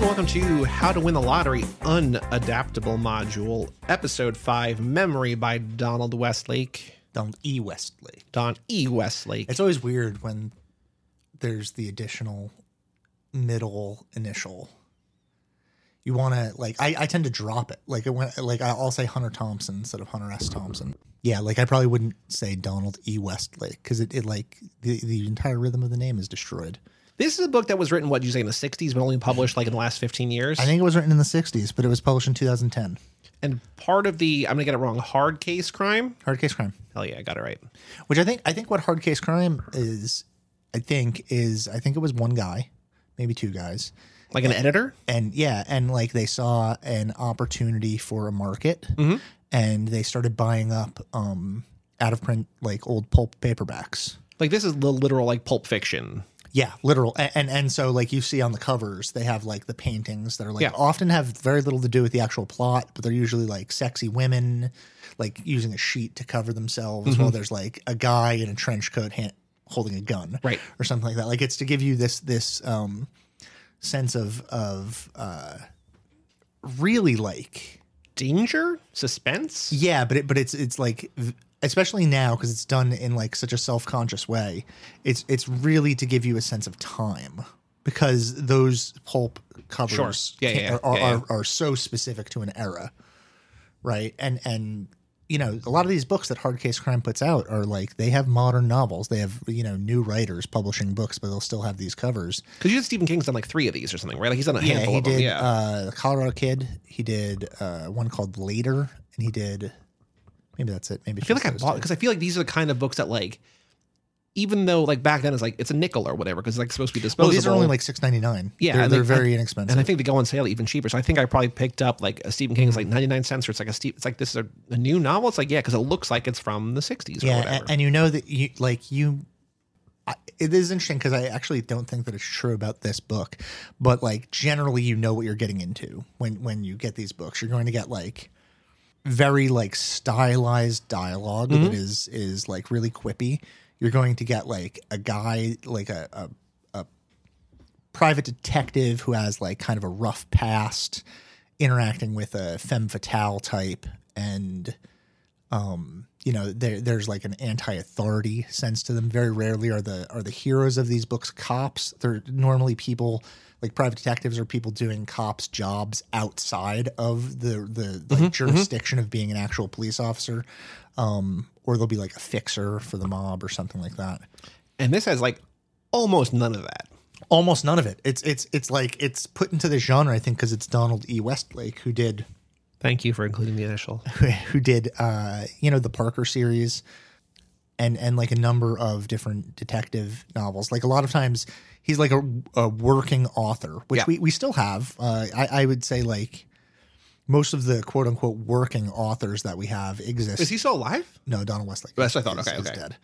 welcome to How to Win the Lottery Unadaptable Module, Episode 5 Memory by Donald Westlake. Donald E. Westlake. Don E. Westlake. It's always weird when there's the additional middle initial. You want to like I, I tend to drop it like it went like I'll say Hunter Thompson instead of Hunter S Thompson. Yeah, like I probably wouldn't say Donald E. Westlake because it, it like the the entire rhythm of the name is destroyed. This is a book that was written, what you say, in the 60s, but only published like in the last 15 years? I think it was written in the '60s, but it was published in 2010. and part of the, I'm going to get it wrong, hard case crime? Hard Case Crime, Hell yeah, I got it right. which I think I think what Hard Case Crime is, I think is I think it was one guy, maybe two guys, Like an editor? and yeah, and like they saw an opportunity for a market, and they started buying up um, out of print like old pulp paperbacks. Like this is the literal like pulp fiction. Yeah, literal, and, and and so like you see on the covers, they have like the paintings that are like Yeah. often have very little to do with the actual plot, but they're usually like sexy women, like using a sheet to cover themselves, Mm-hmm. while there's like a guy in a trench coat hand, holding a gun, Right. or something like that. Like it's to give you this this um, sense of of uh, really like Danger? Suspense? yeah, but it, but it's it's like especially now because it's done in like such a self conscious way. It's it's really to give you a sense of time because those pulp covers Sure. Yeah, can- yeah, are, yeah. Are, are so specific to an era, right? And and you know a lot of these books that Hard Case Crime puts out are like they have modern novels. They have you know new writers publishing books, but they'll still have these covers. Because you said Stephen King's done like three of these or something, right? Like he's done a Yeah, handful he of them. did yeah. uh, the Colorado Kid. He did uh, one called Later, and he did maybe that's it. Maybe I feel like I bought because I feel like these are the kind of books that like, even though like back then it's like it's a nickel or whatever because it's like supposed to be disposable. Well, these are only like six ninety nine. Yeah, they're, they're they- very I- inexpensive. and I think they go on sale even cheaper. So I think I probably picked up like a Stephen King's like mm-hmm. ninety nine cents or it's like a Steve. It's like this is a, a new novel. It's like yeah, because it looks like it's from the sixties or yeah, whatever. and, and you know that you like you. I, it is interesting because I actually don't think that it's true about this book, but like generally, you know what you're getting into when when you get these books. You're going to get like very like stylized dialog Mm-hmm. that is is like really quippy. You're going to get like a guy like a, a a private detective who has like kind of a rough past interacting with a femme fatale type and um you know there there's like an anti-authority sense to them very rarely are the are the heroes of these books cops they're normally people like private detectives are people doing cops jobs outside of the the like jurisdiction of being an actual police officer. Um or they'll be like a fixer for the mob or something like that. And this has like almost none of that. almost none of it. It's it's it's like it's put into the genre i think because it's donald e. Westlake who did Thank you for including the initial. who did uh you know the Parker series and and like a number of different detective novels. Like a lot of times he's like a, a working author which Yeah. we, we still have uh I, I would say like most of the quote unquote working authors that we have exist Is he still alive? no Donald Westlake That's what I thought. is- Okay, is okay. dead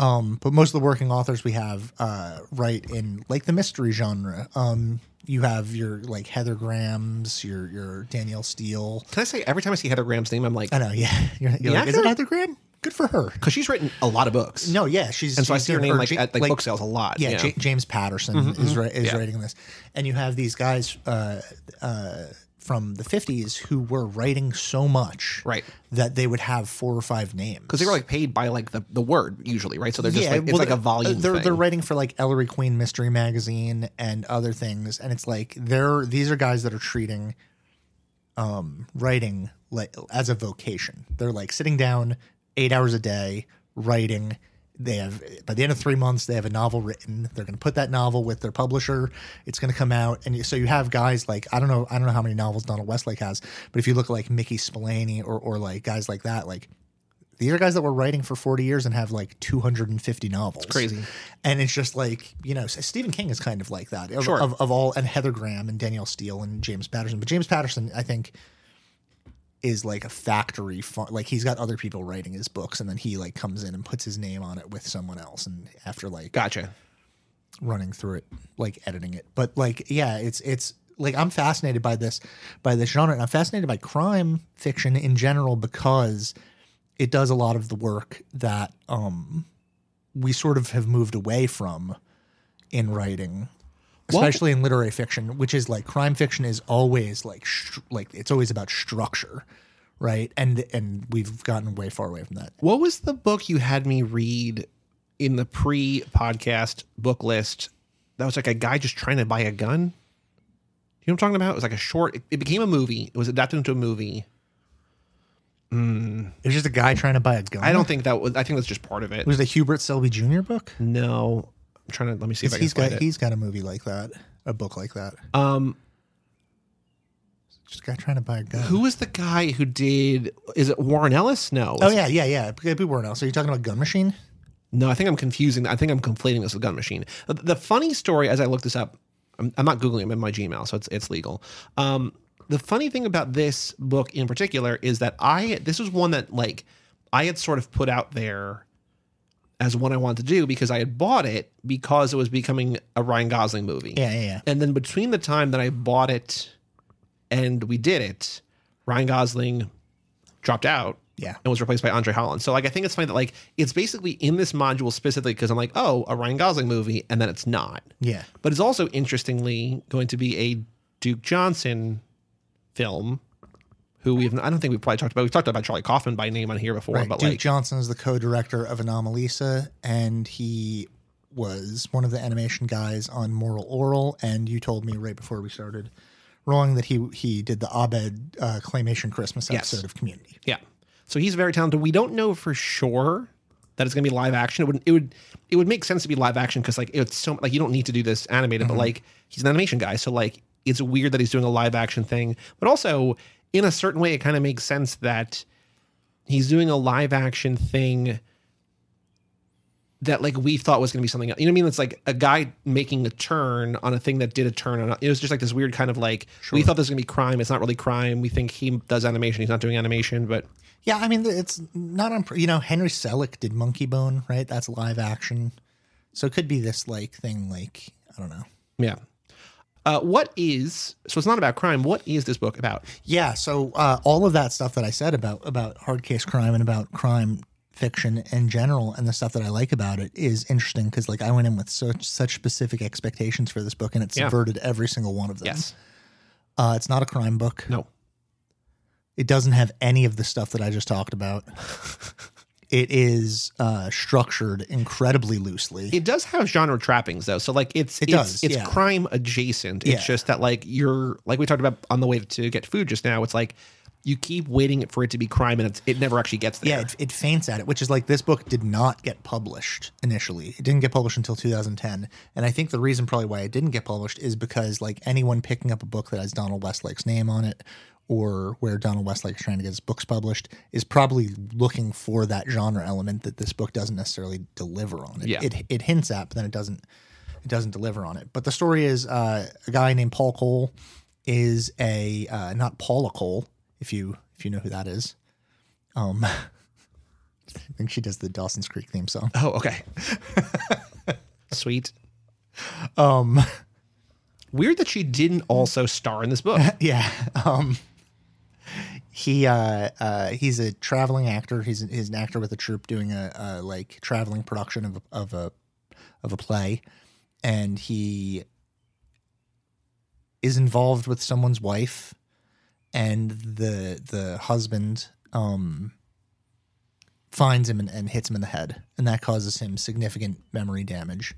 um but most of the working authors we have uh write in like the mystery genre um you have your like Heather Grahams, your your Danielle Steel, Can I say every time I see Heather Graham's name, I'm like, I know, yeah. You're, you're like, is it? Heather Graham? Good for her. because she's written a lot of books. No, yeah, she's and so I she's see her doing- name or like Ja- at like, book sales a lot. Yeah, Yeah, Ja- James Patterson is ri- is Yeah. writing this, and you have these guys uh, uh, from the '50s who were writing so much, Right. that they would have four or five names because they were like paid by like the, the word usually, right? So they're just like it's well, like a they're- volume. They're thing. they're writing for like Ellery Queen Mystery Magazine and other things, and it's like they're these are guys that are treating um writing like as a vocation. They're like sitting down eight hours a day writing. They have by the end of three months they have a novel written. They're going to put that novel with their publisher. It's going to come out, and so you have guys like I don't know I don't know how many novels Donald Westlake has, but if you look at like Mickey Spillane or or like guys like that, like these are guys that were writing for 40 years and have like 250 novels. crazy. And it's just like, you know, Stephen King is kind of like that. Of, Sure. of, of all, and Heather Graham and Danielle Steel and James Patterson. But James Patterson, I think, is like a factory. Far, like he's got other people writing his books and then he like comes in and puts his name on it with someone else. And after like Gotcha. running through it, like editing it. But like, yeah, it's it's like I'm fascinated by this by this genre, and I'm fascinated by crime fiction in general because it does a lot of the work that um we sort of have moved away from in writing. Especially in literary fiction, which is like crime fiction is always like str- like it's always about structure, right? And and we've gotten way far away from that. What was the book you had me read in the pre-podcast book list? That was like a guy just trying to buy a gun. You know what I'm talking about? It was like a short. It, it became a movie. It was adapted into a movie. Hmm. It was just a guy trying to buy a gun. I don't think that was. I think that's just part of it. It was the Hubert Selby Jr. book. No, I'm trying to. Let me see if I can He's find got it. he's got a movie like that, a book like that. Um, Just a guy trying to buy a gun. who was the guy who did? Is it Warren Ellis? No. Oh yeah, yeah, yeah. It could be else. Are you talking about Gun Machine? No, I think I'm confusing. I think I'm conflating this with Gun Machine. The, the funny story, as I look this up, I'm, I'm not googling. I'm in my Gmail, so it's it's legal. Um, the funny thing about this book in particular is that I this was one that like I had sort of put out there as one I wanted to do because I had bought it because it was becoming a Ryan Gosling movie. Yeah, yeah, yeah. And then between the time that I bought it and we did it, Ryan Gosling dropped out. Yeah. And was replaced by Andre Holland. So like I think it's funny that like it's basically in this module specifically because I'm like, oh, a Ryan Gosling movie, and then it's not. Yeah. But it's also interestingly going to be a Duke Johnson film. Who we've I don't think we've probably talked about. We've talked about Charlie Kaufman by name on here before, Right. but Duke like Johnson is the co-director of Anomalisa, and he was one of the animation guys on Moral Orel. And you told me right before we started rolling that he he did the Abed uh, claymation Christmas Yes. episode of Community. Yeah. So he's very talented. We don't know for sure that it's going to be live action. It would it would it would make sense to be live action because like it's so like you don't need to do this animated, but like he's an animation guy, so like it's weird that he's doing a live action thing. But also in a certain way, it kind of makes sense that he's doing a live action thing that like we thought was going to be something else. You know what I mean? It's like a guy making a turn on a thing that did a turn on. It was just like this weird kind of like we thought this was going to be crime. It's not really crime. We think he does animation. He's not doing animation, but Yeah, I mean it's not on. You know, Henry Selick did Monkeybone, right? That's live action, so it could be this like thing. Like I don't know. Yeah. Uh, what is so? It's not about crime. What is this book about? Yeah, so uh, all of that stuff that I said about about hard case crime and about crime fiction in general, and the stuff that I like about it is interesting because like I went in with such such specific expectations for this book, and it Yeah. subverted every single one of them. Yes. uh, it's not a crime book. No. It doesn't have any of the stuff that I just talked about. it is uh, structured incredibly loosely. It does have genre trappings though. So like it's It it's, does, it's yeah. crime adjacent. Yeah. It's just that like you're like we talked about on the way to get food just now. It's like you keep waiting for it to be crime and it's, it never actually gets there. Yeah, it, it feints at it, which is like this book did not get published initially. It didn't get published until 2010. And I think the reason probably why it didn't get published is because like anyone picking up a book that has Donald Westlake's name on it or where Donald Westlake is trying to get his books published is probably looking for that genre element that this book doesn't necessarily deliver on. It, Yeah. it, it hints at, but then it doesn't it doesn't deliver on it. But the story is uh, a guy named Paul Cole is a uh, not Paula Cole, if you if you know who that is. Um, I think she does the Dawson's Creek theme song. Oh, okay. Sweet. Um, Weird that she didn't also star in this book. yeah. Um, he uh, uh, he's a traveling actor. He's he's an actor with a troupe doing a, a like traveling production of a, of a of a play, and he is involved with someone's wife, and the the husband um finds him and, and hits him in the head, and that causes him significant memory damage.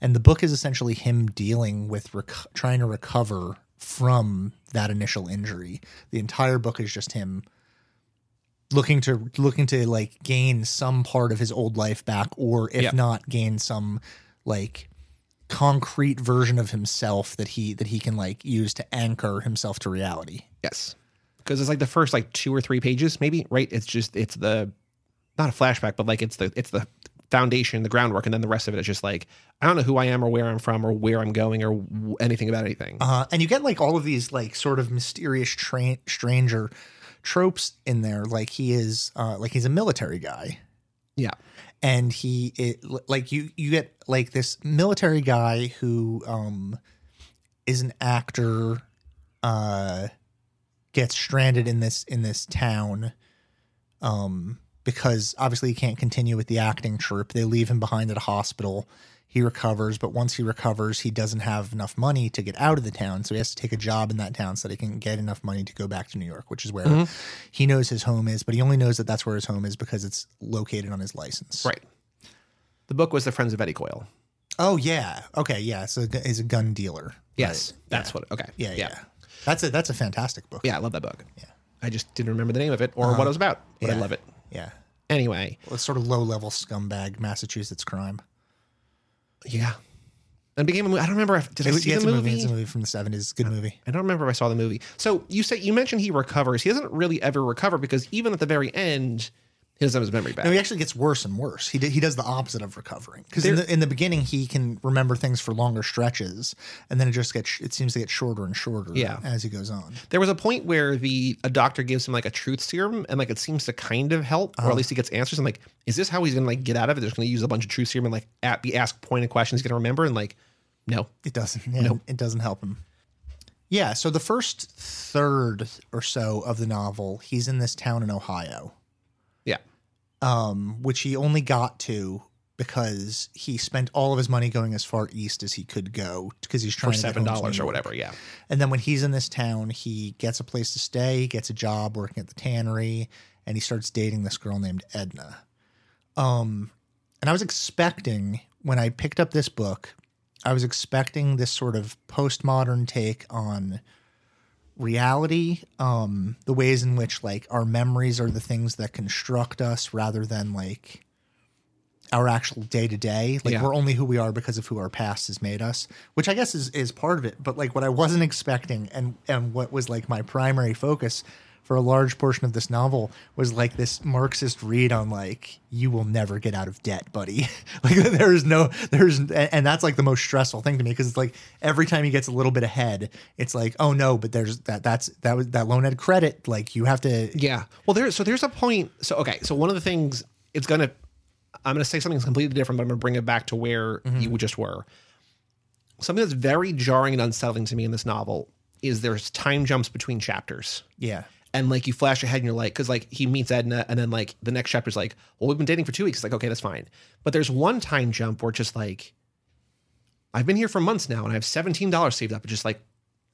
And the book is essentially him dealing with rec- trying to recover from that initial injury. The entire book is just him looking to looking to like gain some part of his old life back, or if Yep. not, gain some like concrete version of himself that he that he can like use to anchor himself to reality. Yes. Because it's like the first like two or three pages, maybe, right? It's just it's the not a flashback, but like it's the it's the foundation, the groundwork, and then the rest of it is just like I don't know who I am or where I'm from or where I'm going or w- anything about anything. Uh, and you get like all of these like sort of mysterious tra- stranger tropes in there. Like he is uh, like he's a military guy, yeah. and he it like you you get like this military guy who um is an actor uh gets stranded in this in this town um because obviously he can't continue with the acting troupe they leave him behind at a hospital He recovers, but once he recovers, he doesn't have enough money to get out of the town, so he has to take a job in that town so that he can get enough money to go back to New York, which is where Mm-hmm. he knows his home is. But he only knows that that's where his home is because it's located on his license. Right. The book was The Friends of Eddie Coyle. Oh yeah. Okay. Yeah. So he's a gun dealer. Yes, Right. that's what. Okay. Yeah, yeah. That's a that's a fantastic book. Yeah, I love that book. Yeah. I just didn't remember the name of it or what it was about, but I Uh-huh. Love it. Yeah. Anyway, Well, it's sort of low level scumbag Massachusetts crime. yeah. And became a movie. I don't remember. If, did I It, see yeah, the movie? movie. It's a movie from the seventies. Good movie. I don't remember if I saw the movie. So you say you mentioned he recovers. He doesn't really ever recover because even at the very end, he doesn't have his memory back. No, he actually gets worse and worse. He d- he does the opposite of recovering because in the, in the beginning he can remember things for longer stretches, and then it just gets it seems to get shorter and shorter. Yeah. as he goes on. There was a point where the a doctor gives him like a truth serum, and like it seems to kind of help, or Uh-huh. at least he gets answers. I'm like, is this how he's gonna like get out of it? They're just gonna use a bunch of truth serum and like at, be asked pointed questions he's gonna remember, and like, no, It doesn't. Yeah, It doesn't help him. Yeah. So the first third or so of the novel, he's in this town in Ohio. Um, which he only got to because he spent all of his money going as far east as he could go because he's trying for to get seven dollars or whatever. Yeah, And then when he's in this town, he gets a place to stay, he gets a job working at the tannery, and he starts dating this girl named Edna. Um, and I was expecting when I picked up this book, I was expecting this sort of postmodern take on reality, um, the ways in which like our memories are the things that construct us rather than like our actual day to day. Like Yeah. we're only who we are because of who our past has made us, which I guess is is part of it. But like what I wasn't expecting and and what was like my primary focus for a large portion of this novel was like this Marxist read on like you will never get out of debt, buddy. like there is no there's and that's like the most stressful thing to me because it's like every time he gets a little bit ahead, it's like oh no, but there's that that's that was that loan had credit. Like you have to yeah. Well, there. So there's a point. So okay. So one of the things it's gonna. I'm gonna say something completely different, but I'm gonna bring it back to where mm-hmm. you just were. Something that's very jarring and unsettling to me in this novel is there's time jumps between chapters. yeah and like you flash ahead and you're like because like he meets edna and then like the next chapter's like well we've been dating for two weeks. It's like okay that's fine. But there's one time jump where it's just like i've been here for months now and i have $17 saved up. It's just like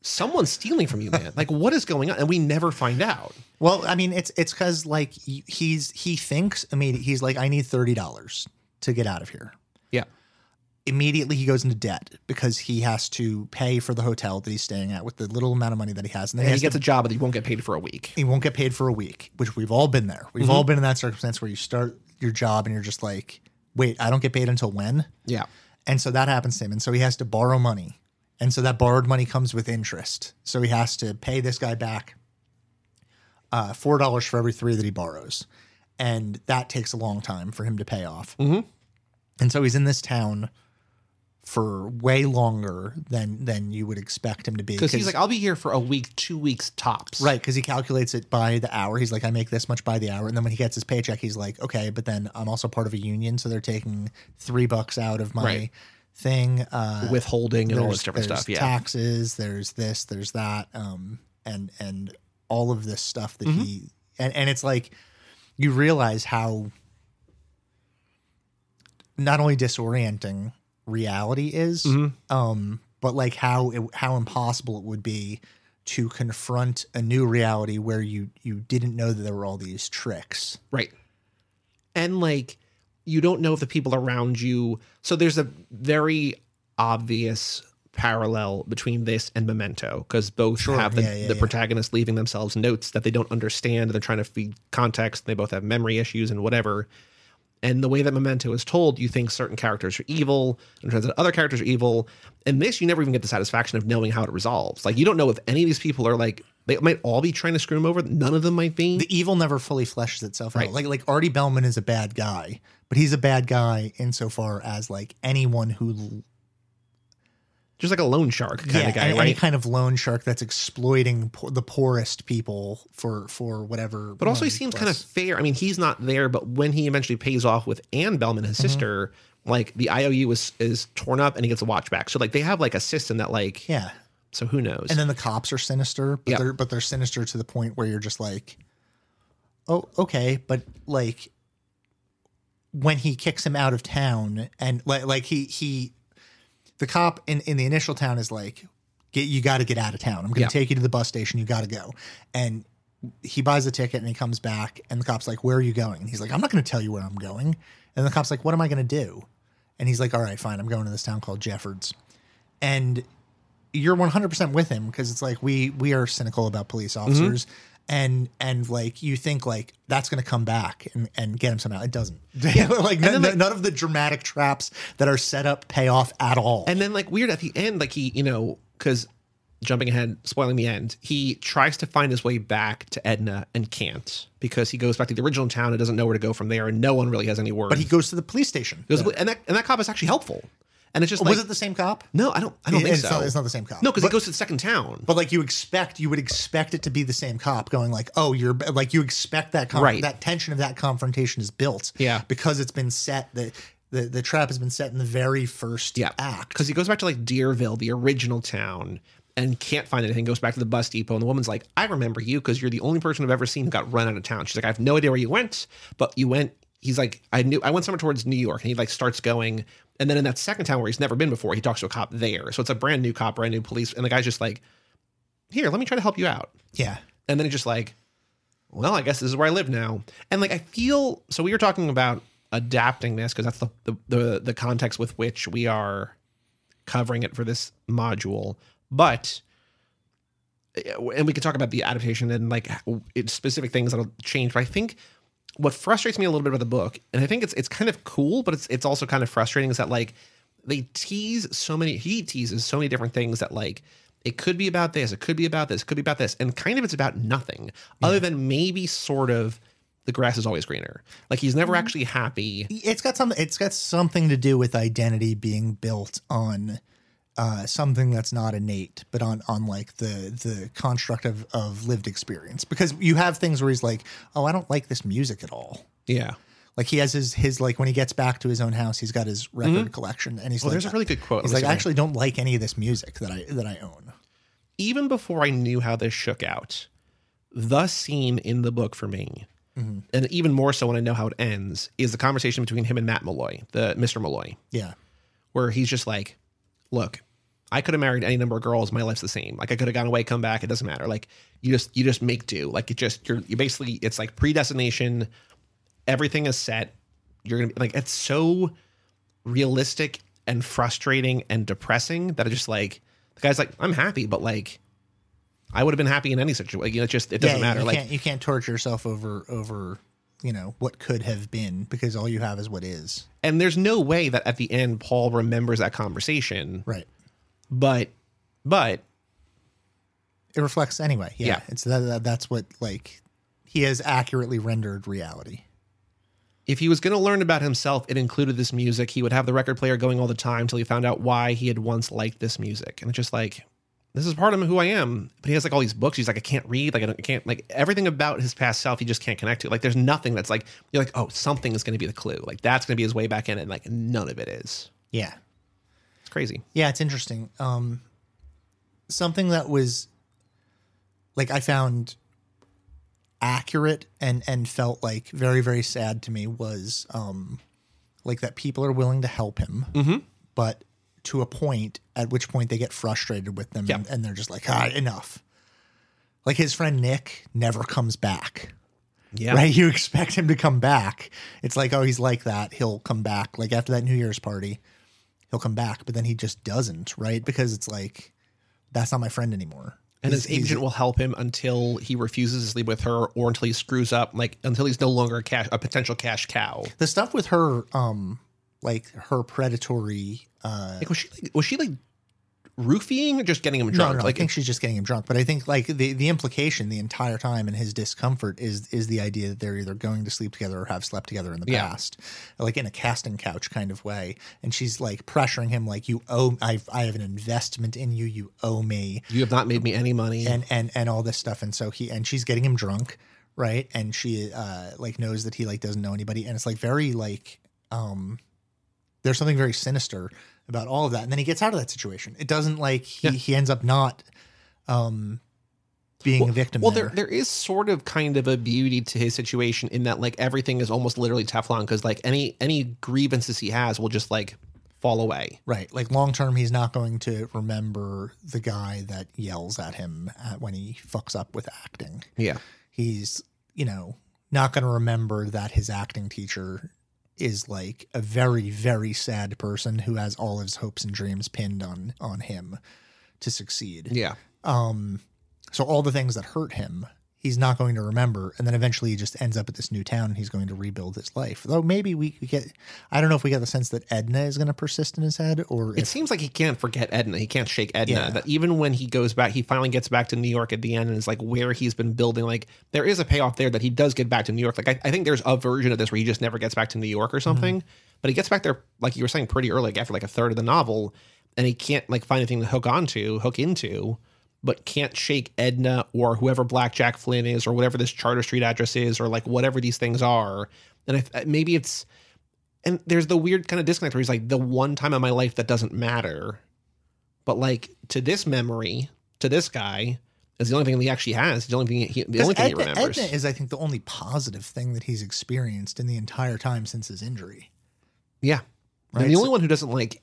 someone's stealing from you man. Like what is going on? And we never find out. Well, I mean, it's it's because like he's he thinks immediately he's like, I need thirty dollars to get out of here. Immediately, he goes into debt because he has to pay for the hotel that he's staying at with the little amount of money that he has, and then and he, he gets to, a job but he won't get paid for a week he won't get paid for a week, which we've all been there. We've all been in that circumstance where you start your job and you're just like, wait, I don't get paid until when? yeah And so that happens to him. And so he has to borrow money. And so that borrowed money comes with interest. So he has to pay this guy back uh, $4 for every three that he borrows. And that takes a long time for him to pay off. Mhm. And so he's in this town for way longer than than you would expect him to be. because he's like i'll be here for a week two weeks tops Right, because he calculates it by the hour. He's like, I make this much by the hour, and then when he gets his paycheck, he's like, okay, but then I'm also part of a union, so they're taking three bucks out of my Right. thing. Uh, withholding and all this different stuff yeah taxes. There's this. There's that. Um, and and all of this stuff that Mm-hmm. he and and it's like you realize how not only disorienting reality is, Mm-hmm. um, but like how it, how impossible it would be to confront a new reality where you you didn't know that there were all these tricks. Right. And like you don't know if the people around you so there's a very obvious parallel between this and Memento because both Sure, have the, yeah, yeah, the yeah. protagonist leaving themselves notes that they don't understand. They're trying to feed context. They both have memory issues and whatever. And the way that Memento is told, you think certain characters are evil, and turns out other characters are evil. And this, you never even get the satisfaction of knowing how it resolves. Like you don't know if any of these people are like they might all be trying to screw him over. None of them might be. The evil never fully fleshes itself Right. out. Like like Artie Bellman is a bad guy, but he's a bad guy insofar as like anyone who Just like a loan shark kind yeah, of guy, any, right? any kind of loan shark that's exploiting po- the poorest people for for whatever. But also, he seems plus- kind of fair. I mean, he's not there, but when he eventually pays off with Anne Bellman, Mm-hmm. his sister, like the IOU is is torn up and he gets a watch back. So like they have like a system that like yeah. so who knows? And then the cops are sinister, but Yeah. they're but they're sinister to the point where you're just like, oh, okay, but like, when he kicks him out of town and like like he he the cop in in the initial town is like get you got to get out of town. I'm going to Yeah. take you to the bus station. You got to go. And he buys a ticket and he comes back and the cop's like, "Where are you going?" And he's like, "I'm not going to tell you where I'm going." And the cop's like, "What am I going to do?" And he's like, "All right, fine. I'm going to this town called Jeffords." And you're 100% with him because it's like we we are cynical about police Mm-hmm. And and like you think like that's going to come back and, and get him somehow. It doesn't. Like, none, then, like- none of the dramatic traps that are set up pay off at all. And then like weird at the end, like he, you know, because jumping ahead, spoiling the end, he tries to find his way back to Edna and can't because he goes back to the original town and doesn't know where to go from there, and no one really has any word. but he goes to the police station. Goes, and that and that cop is actually helpful. And it's just oh, like was it the same cop no, I don't, I don't think it's so. not, it's not the same cop no, because he But- goes to the second town. But like you expect, you would expect it to be the same cop going like, "Oh, you're like you expect that con- Right. that tension of that confrontation is built, Yeah. because it's been set the the the trap has been set in the very first yeah, act. because he goes back to like Deerville, the original town, and can't find anything. Goes back to the bus depot, and the woman's like, "I remember you because you're the only person I've ever seen who got run out of town." She's like, "I have no idea where you went, but you went." He's like, "I knew I went somewhere towards New York," and he like starts going, and then in that second town where he's never been before, he talks to a cop there. So it's a brand new cop, brand new police, and the guy's just like, "Here, let me try to help you out." Yeah, And then he's just like, well, I guess this is where I live now. And like, I feel so. We were talking about adapting this because that's the, the the the context with which we are covering it for this module. But eh, and we could talk about the adaptation and like it's specific things that'll change. But I think what frustrates me a little bit about the book, and I think it's it's kind of cool, but it's it's also kind of frustrating, is that like they tease so many. He teases so many different things that like it could be about this, it could be about this, it could be about this, and kind of it's about nothing other than maybe sort of the grass is always greener. Like he's never mm-hmm. actually happy. it's got some. It's got something to do with identity being built on uh, something that's not innate, but on on like the the construct of of lived experience. Because you have things where he's like, "Oh, I don't like this music at all." Yeah. Like he has his his like when he gets back to his own house, he's got his record collection, and he's Well, like, there's a really good quote. He's like, I actually don't like any of this music that I that I own. even before I knew how this shook out, the scene in the book for me, and even more so when I know how it ends, is the conversation between him and Matt Malloy, the Mr. Malloy, Yeah, where he's just like, "Look, I could have married any number of girls. My life's the same. Like I could have gone away, come back. It doesn't matter. Like you just you just make do. Like it just you're you basically it's like predestination. Everything is set. You're gonna be like it's so realistic and frustrating and depressing that I just like the guy's like I'm happy, but like I would have been happy in any situation. You know, it just it doesn't yeah, matter. You Like can't you can't torture yourself over over you know what could have been because all you have is what is. and there's no way that at the end Paul remembers that conversation. Right. But but It reflects anyway. Yeah, Yeah. it's that, that that's what like he has accurately rendered reality. if he was going to learn about himself, it included this music. He would have the record player going all the time till he found out why he had once liked this music. And it's just like, this is part of who I am. But he has like all these books. He's like, I can't read. Like, I, don't, I can't, like, everything about his past self, he just can't connect to. Like, there's nothing that's like, you're like, oh, something is going to be the clue. Like, that's going to be his way back in. And like, none of it is. Yeah. Crazy. Yeah, it's interesting. Um, something that was like I found accurate and and felt like very very sad to me was um, like that people are willing to help him, Mm-hmm. but to a point at which point they get frustrated with them Yeah. and, and they're just like ah enough. Like his friend Nick never comes back. Yeah. Right? You expect him to come back. It's like, oh, he's like that. He'll come back. Like after that New Year's party, he'll come back, but then he just doesn't, right? Because it's like, that's not my friend anymore. And his He's- he's- agent will help him until he refuses to sleep with her or until he screws up, like until he's no longer a cash, a potential cash cow. the stuff with her, um, like her predatory. Uh, Like, was she like, was she like roofying or just getting him no, drunk? no, like, I think she's just getting him drunk. But I think like the the implication the entire time and his discomfort is is the idea that they're either going to sleep together or have slept together in the Yeah. past, like in a casting couch kind of way. And she's like pressuring him, like you owe, I I have an investment in you, you owe me. you have not made me any money. and and and all this stuff and so he and she's getting him drunk right and she uh like knows that he like doesn't know anybody and it's like very like um there's something very sinister about all of that and then he gets out of that situation it doesn't like he Yeah. he ends up not um being a victim Well, there. there there is sort of kind of a beauty to his situation in that like everything is almost literally Teflon because like any any grievances he has will just like fall away. Right. Like long term, he's not going to remember the guy that yells at him at, when he fucks up with acting. Yeah. He's, you know, not going to remember that his acting teacher is like a very, very sad person who has all his hopes and dreams pinned on on him to succeed. Yeah. Um, so all the things that hurt him, he's not going to remember, and then eventually he just ends up at this new town and he's going to rebuild his life. Though maybe we could get, I don't know if we get the sense that Edna is going to persist in his head, or It if seems like he can't forget Edna. He can't shake Edna. Yeah. That even when he goes back, he finally gets back to New York at the end and is like where he's been building. Like there is a payoff there that he does get back to New York. Like I, I think there's a version of this where he just never gets back to New York or something. Mm-hmm. But he gets back there, like you were saying, pretty early, like after like a third of the novel, and he can't like find anything to hook onto, hook into, but can't shake Edna or whoever Black Jack Flynn is or whatever this Charter Street address is or like whatever these things are. And I, uh, maybe it's and there's the weird kind of disconnect where he's like the one time in my life that doesn't matter. But like to this memory to this guy is the only thing he actually has. The only thing he, the only thing he remembers. Edna is, I think, the only positive thing that he's experienced in the entire time since his injury. yeah. Right, and the so- only one who doesn't like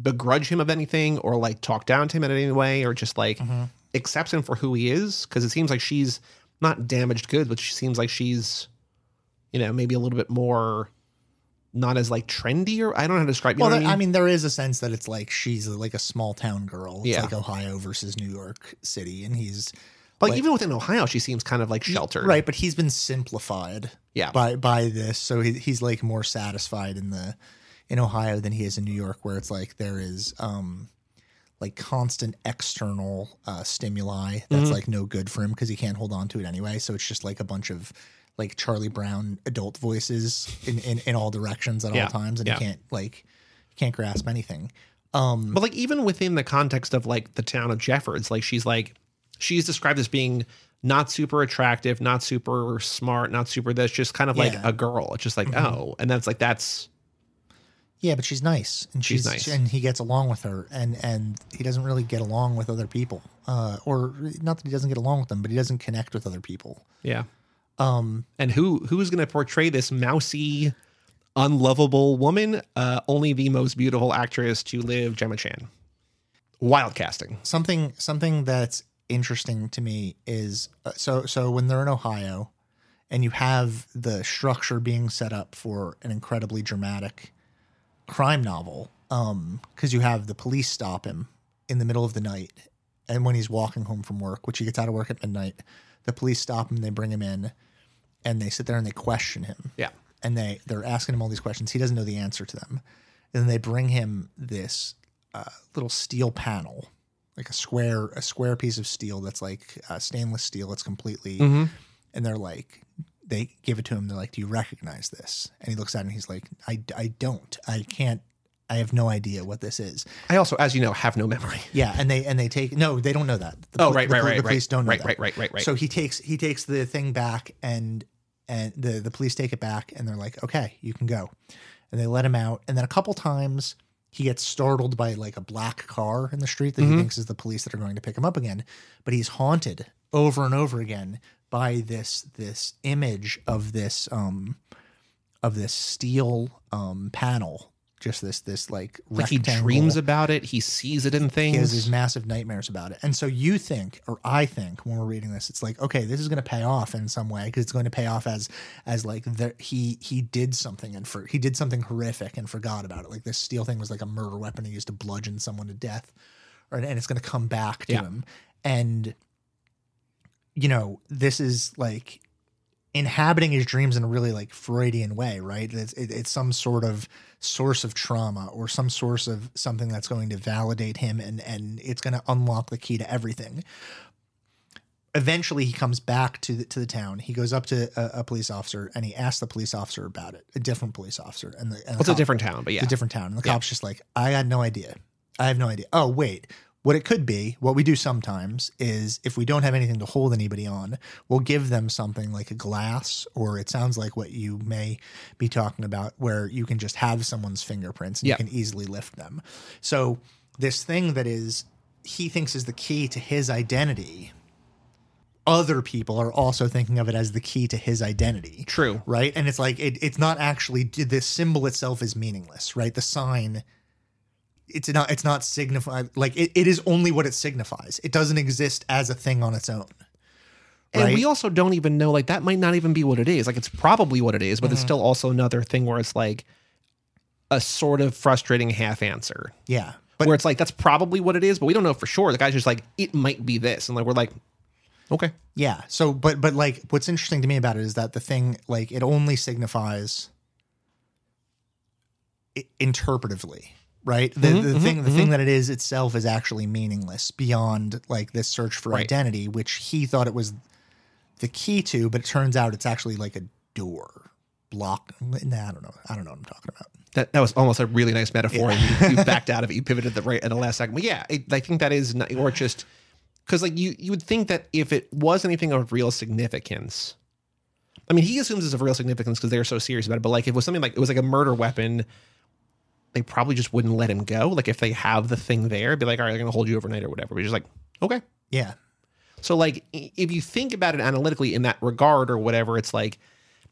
begrudge him of anything or like talk down to him in any way or just like Mhm. accepts him for who he is because it seems like she's not damaged goods but she seems like she's you know maybe a little bit more not as like trendy or i don't know how to describe you Well, know there- what I mean, there is a sense that it's like she's like a small town girl. It's Yeah. like Ohio versus New York City, and he's But like, Like- even within Ohio, she seems kind of like sheltered. right, but he's been simplified Yeah. by by this, so he, he's like more satisfied in the in Ohio than he is in New York, where it's like there is um like constant external uh, stimuli that's Mhm. like no good for him because he can't hold on to it anyway. So it's just like a bunch of like Charlie Brown adult voices in in, in all directions at Yeah. all times, and Yeah. he can't like he can't grasp anything. Um, But like even within the context of like the town of Jeffords, like she's like she's described as being not super attractive, not super smart, not super this, just kind of like Yeah. a girl. It's just like, Mhm. oh. And that's like that's Yeah, but she's nice, and She's she's, nice. and he gets along with her, and and he doesn't really get along with other people, uh, or not that he doesn't get along with them, but he doesn't connect with other people. yeah. Um, And who who's gonna portray this mousy, unlovable woman? Uh only the most beautiful actress to live, Gemma Chan. Wild casting. something something that's interesting to me is uh, so so when they're in Ohio, and you have the structure being set up for an incredibly dramatic crime novel, um, because you have the police stop him in the middle of the night, and when he's walking home from work, which he gets out of work at midnight, the police stop him, they bring him in, and they sit there and they question him Yeah. and they they're asking him all these questions. He doesn't know the answer to them, and then they bring him this uh, little steel panel, like a square a square piece of steel that's like uh, stainless steel. It's completely, Mm-hmm. and they're like they give it to him. They're like, "Do you recognize this?" And he looks at it and he's like, "I I don't. I can't." I have no idea what this is. I also, as you know, have no memory. Yeah, and they and they take no, they don't know that. The Oh, right, the right, right, The right. police don't know right, that. right, right, right, right. So he takes he takes the thing back and and the the police take it back and they're like, "Okay, you can go." And they let him out. And then a couple times he gets startled by like a black car in the street that he Mhm. thinks is the police that are going to pick him up again, but he's haunted over and over again by this this image of this um of this steel um panel, just this this like like he dreams about it. He sees it in things. He has these massive nightmares about it. And so you think, or I think, when we're reading this, it's like, okay, this is going to pay off in some way because it's going to pay off as, as like the, he he did something and for he did something horrific and forgot about it. Like this steel thing was like a murder weapon he used to bludgeon someone to death, or, and it's going to come back to Yeah. him. And you know, this is like inhabiting his dreams in a really like Freudian way, right? It's it, it's some sort of source of trauma or some source of something that's going to validate him and and it's going to unlock the key to everything. Eventually, he comes back to the to the town. He goes up to a, a police officer and he asks the police officer about it, a different police officer, and the, and the Well, it's a different town, but yeah. it's a different town. And the Yeah. cop's just like, I had no idea. I have no idea. Oh, wait. What it could be, what we do sometimes is if we don't have anything to hold anybody on, we'll give them something like a glass, or it sounds like what you may be talking about, where you can just have someone's fingerprints and Yeah. you can easily lift them. So this thing that is he thinks is the key to his identity, other people are also thinking of it as the key to his identity. True. Right? And it's like it, it's not actually the symbol itself is meaningless, right? The sign it's not it's not signify like it, it is only what it signifies. It doesn't exist as a thing on its own. And Right. we also don't even know, like, that might not even be what it is. Like, it's probably what it is, but it's Mm-hmm. still also another thing where it's like a sort of frustrating half answer. Yeah. But where it's like, that's probably what it is, but we don't know for sure. The guy's just like, it might be this. And like, we're like, okay. Yeah. So, but but like, what's interesting to me about it is that the thing, like, it only signifies interpretively, right? The, Mm-hmm, the thing, the thing that it is itself is actually meaningless beyond like this search for Right. identity, which he thought it was the key to, but it turns out it's actually like a door block. Nah, I don't know. I don't know what I'm talking about. That, that was almost a really nice metaphor. And you, you backed out of it. You pivoted the right at the last second. But yeah, it, I think that is, not, or just because like you, you would think that if it was anything of real significance, I mean, he assumes it's of real significance because they're so serious about it. But like, if it was something like it was like a murder weapon, they probably just wouldn't let him go. Like, if they have the thing there, be like, all right, they're gonna hold you overnight or whatever. But he's just like, okay. Yeah. So like, if you think about it analytically in that regard or whatever, it's like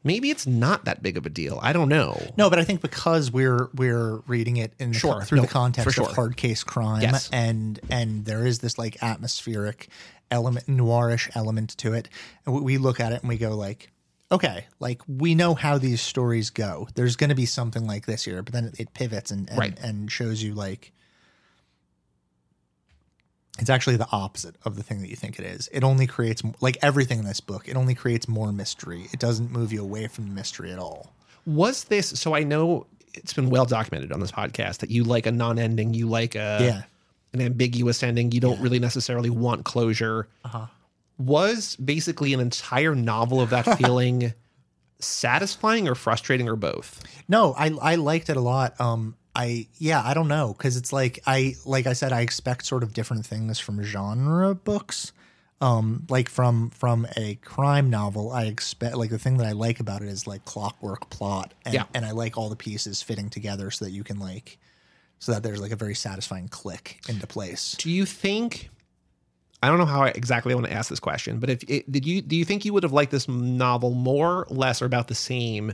maybe it's not that big of a deal. I don't know. No, but I think because we're we're reading it in the, Sure. through No, the context sure. of hard case crime, Yes. and and there is this like atmospheric element, noirish element to it, and we- we look at it and we go like, okay, like we know how these stories go. There's going to be something like this here, but then it, it pivots and and, Right. and shows you like. It's actually the opposite of the thing that you think it is. It only creates like everything in this book. It only creates more mystery. It doesn't move you away from the mystery at all. was this so i know it's been well documented on this podcast that you like a non-ending you like a Yeah. an ambiguous ending you don't really necessarily want closure Uh-huh. Was basically an entire novel of that feeling satisfying or frustrating or both No, I I liked it a lot. Um, I yeah, I don't know because it's like I like I said, I expect sort of different things from genre books. Um, like from from a crime novel, I expect like the thing that I like about it is like clockwork plot, and, Yeah. and I like all the pieces fitting together so that you can like so that there's like a very satisfying click into place. do you think i don't know how I exactly want to ask this question but if it, did you do you think you would have liked this novel more less or about the same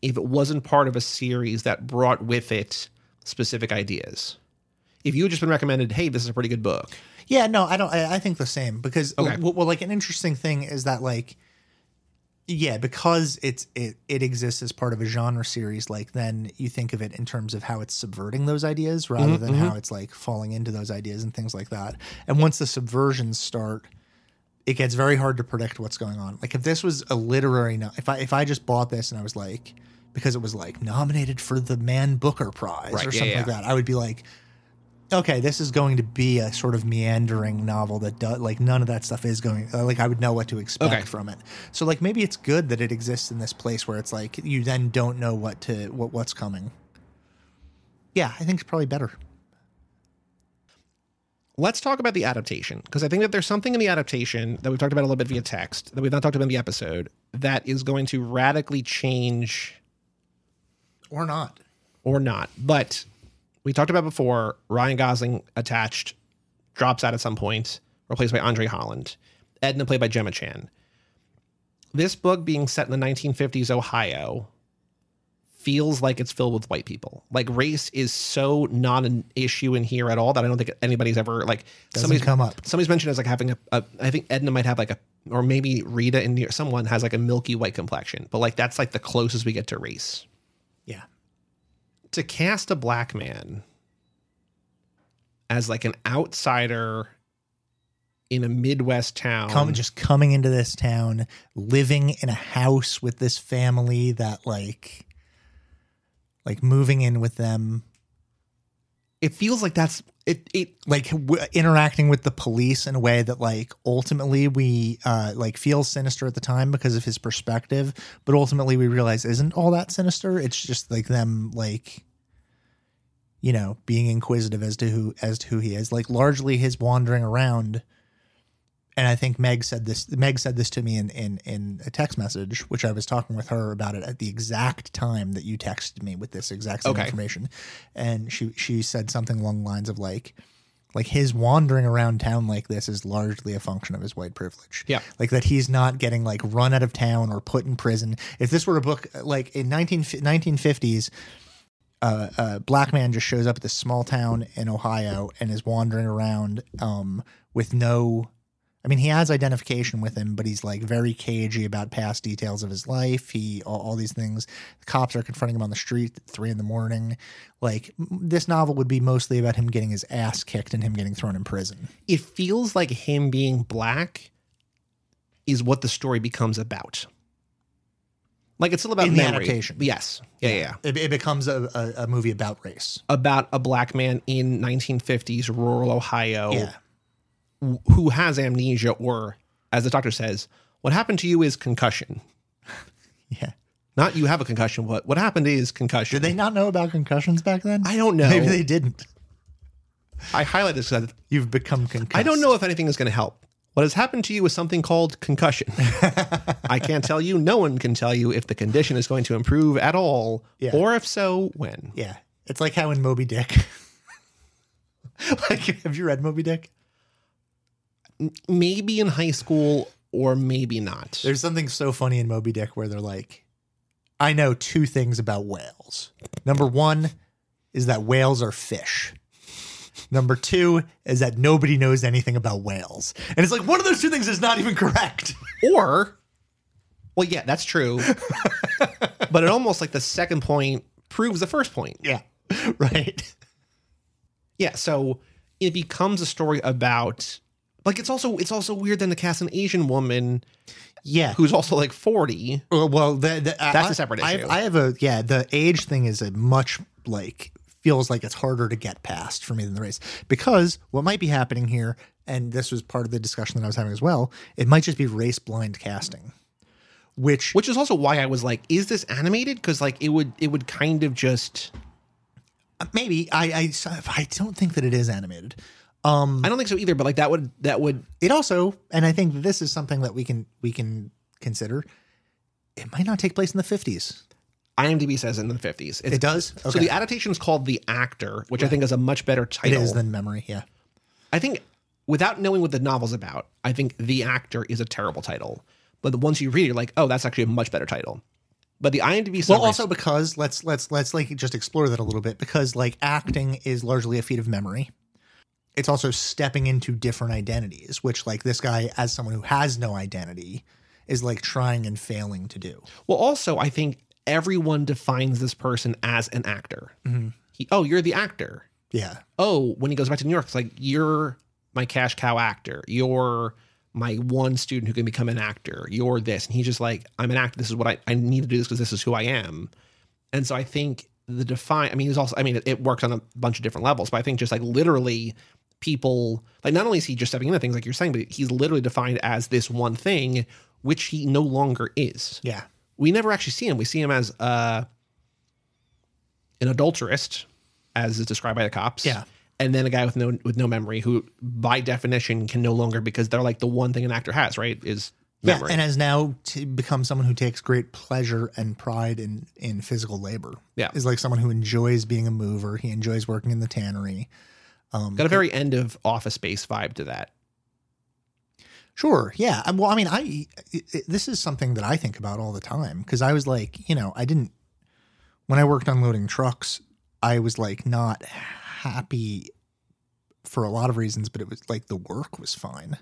if it wasn't part of a series that brought with it specific ideas if you had just been recommended hey this is a pretty good book Yeah, no, I don't. I, I think the same because Okay. well, well, like an interesting thing is that like, yeah, because it's it it exists as part of a genre series. Like then you think of it in terms of how it's subverting those ideas mm-hmm, rather than how mm-hmm. it's like falling into those ideas and things like that. And once the subversions start, it gets very hard to predict what's going on. Like if this was a literary, no- if I if I just bought this and I was like, because it was like nominated for the Man Booker Prize Right, or yeah, something yeah. like that, I would be like, okay, this is going to be a sort of meandering novel that does like none of that stuff is going. uh, Like I would know what to expect Okay. from it. So like maybe it's good that it exists in this place where it's like you then don't know what to what what's coming. Yeah, I think it's probably better. let's talk about the adaptation because I think that there's something in the adaptation that we've talked about a little bit via text that we've not talked about in the episode that is going to radically change Or not. or not. But we talked about before Ryan Gosling attached drops out at some point, replaced by Andre Holland. Edna played by Gemma Chan. This book being set in the 1950s Ohio feels like it's filled with white people. Like race is so not an issue in here at all that I don't think anybody's ever like Doesn't somebody's come up. Somebody's mentioned as like having a, a I think Edna might have like a or maybe Rita in here someone has like a milky white complexion, but like that's like the closest we get to race Yeah. To cast a black man as like an outsider in a Midwest town. Come just coming into this town, living in a house with this family that like like moving in with them it feels like that's it. It like w- interacting with the police in a way that like ultimately we uh like feels sinister at the time because of his perspective but ultimately we realize isn't all that sinister it's just like them like you know being inquisitive as to who as to who he is like largely his wandering around and I think Meg said this. Meg said this to me in, in in a text message, which I was talking with her about it at the exact time that you texted me with this exact same Okay. information, and she she said something along the lines of like, Like his wandering around town like this is largely a function of his white privilege. Yeah. Like that he's not getting like run out of town or put in prison. If this were a book like in 19, 1950s, uh, a black man just shows up at this small town in Ohio and is wandering around um, with no. I mean, he has identification with him, but he's like very cagey about past details of his life. He all, all these things. The cops are confronting him on the street at three in the morning. Like this novel would be mostly about him getting his ass kicked and him getting thrown in prison. It feels like him being black is what the story becomes about. Like it's still about In the memory. adaptation. Yes. Yeah, yeah, yeah. It, it becomes a, a, a movie about race. About a black man in 1950s rural Ohio Yeah. Who has amnesia, or as the doctor says, what happened to you is concussion. Yeah. Not you have a concussion. What what happened is concussion. Did they not know about concussions back then? I don't know. Maybe they didn't. I highlight this because You've become concussed. I don't know if anything is going to help. What has happened to you is something called concussion. I can't tell you. No one can tell you if the condition is going to improve at all, Yeah. or if so, when. Yeah. It's like how in Moby Dick. like, have you read Moby Dick? Maybe in high school, or maybe not. There's something so funny in Moby Dick where they're like, I know two things about whales. Number one is that whales are fish. Number two is that nobody knows anything about whales. And it's like one of those two things is not even correct. or, well, yeah, that's true. but it almost like the second point proves the first point. yeah. Right. Yeah, so it becomes a story about like it's also it's also weird then to cast an Asian woman Yeah. who's also like 40. Well, well the, the, That's a a separate issue. I, I have a yeah. The age thing is a much like feels like it's harder to get past for me than the race because what might be happening here, and this was part of the discussion that I was having as well. It might just be race blind casting, which Which is also why I was like, is this animated? Because like it would it would kind of just uh, maybe I, I I don't think that it is animated. Um, I don't think so either, but like that would that would it also, and I think this is something that we can we can consider. It might not take place in the fifties. IMDb says in the 50s. It does. So the adaptation is called The Actor, which I think is a much better title. is than memory. Yeah. I think without knowing what the novel's about, I think The Actor is a terrible title. But once you read it, you're like, oh, that's actually a much better title. But the IMDb Well, also because let's let's let's like just explore that a little bit because like acting is largely a feat of memory. It's also stepping into different identities, which like this guy as someone who has no identity is like trying and failing to do. well, also I think everyone defines this person as an actor. Mm-hmm. He, oh, you're the actor. Yeah. oh, when he goes back to New York, it's like you're my cash cow actor. You're my one student who can become an actor. You're this, and he's just like, I'm an actor. This is what I I need to do this because this is who I am. And so I think the define. I mean, he's also. I mean, it, it works on a bunch of different levels, but I think just like literally people like not only is he just stepping into things like you're saying, but he's literally defined as this one thing, which he no longer is Yeah. we never actually see him. We see him as uh, an adulterist, as is described by the cops. Yeah. and then a guy with no with no memory, who by definition can no longer because they're like the one thing an actor has, right? Is Yeah, memory. and has now to become someone who takes great pleasure and pride in in physical labor. Yeah. is like someone who enjoys being a mover. He enjoys working in the tannery. Um, Got a very end of Office Space vibe to that. Sure. Yeah. Um, Well, I mean, I it, this is something that I think about all the time because I was like, you know, I didn't when I worked unloading trucks, I was like not happy for a lot of reasons, but it was like the work was fine.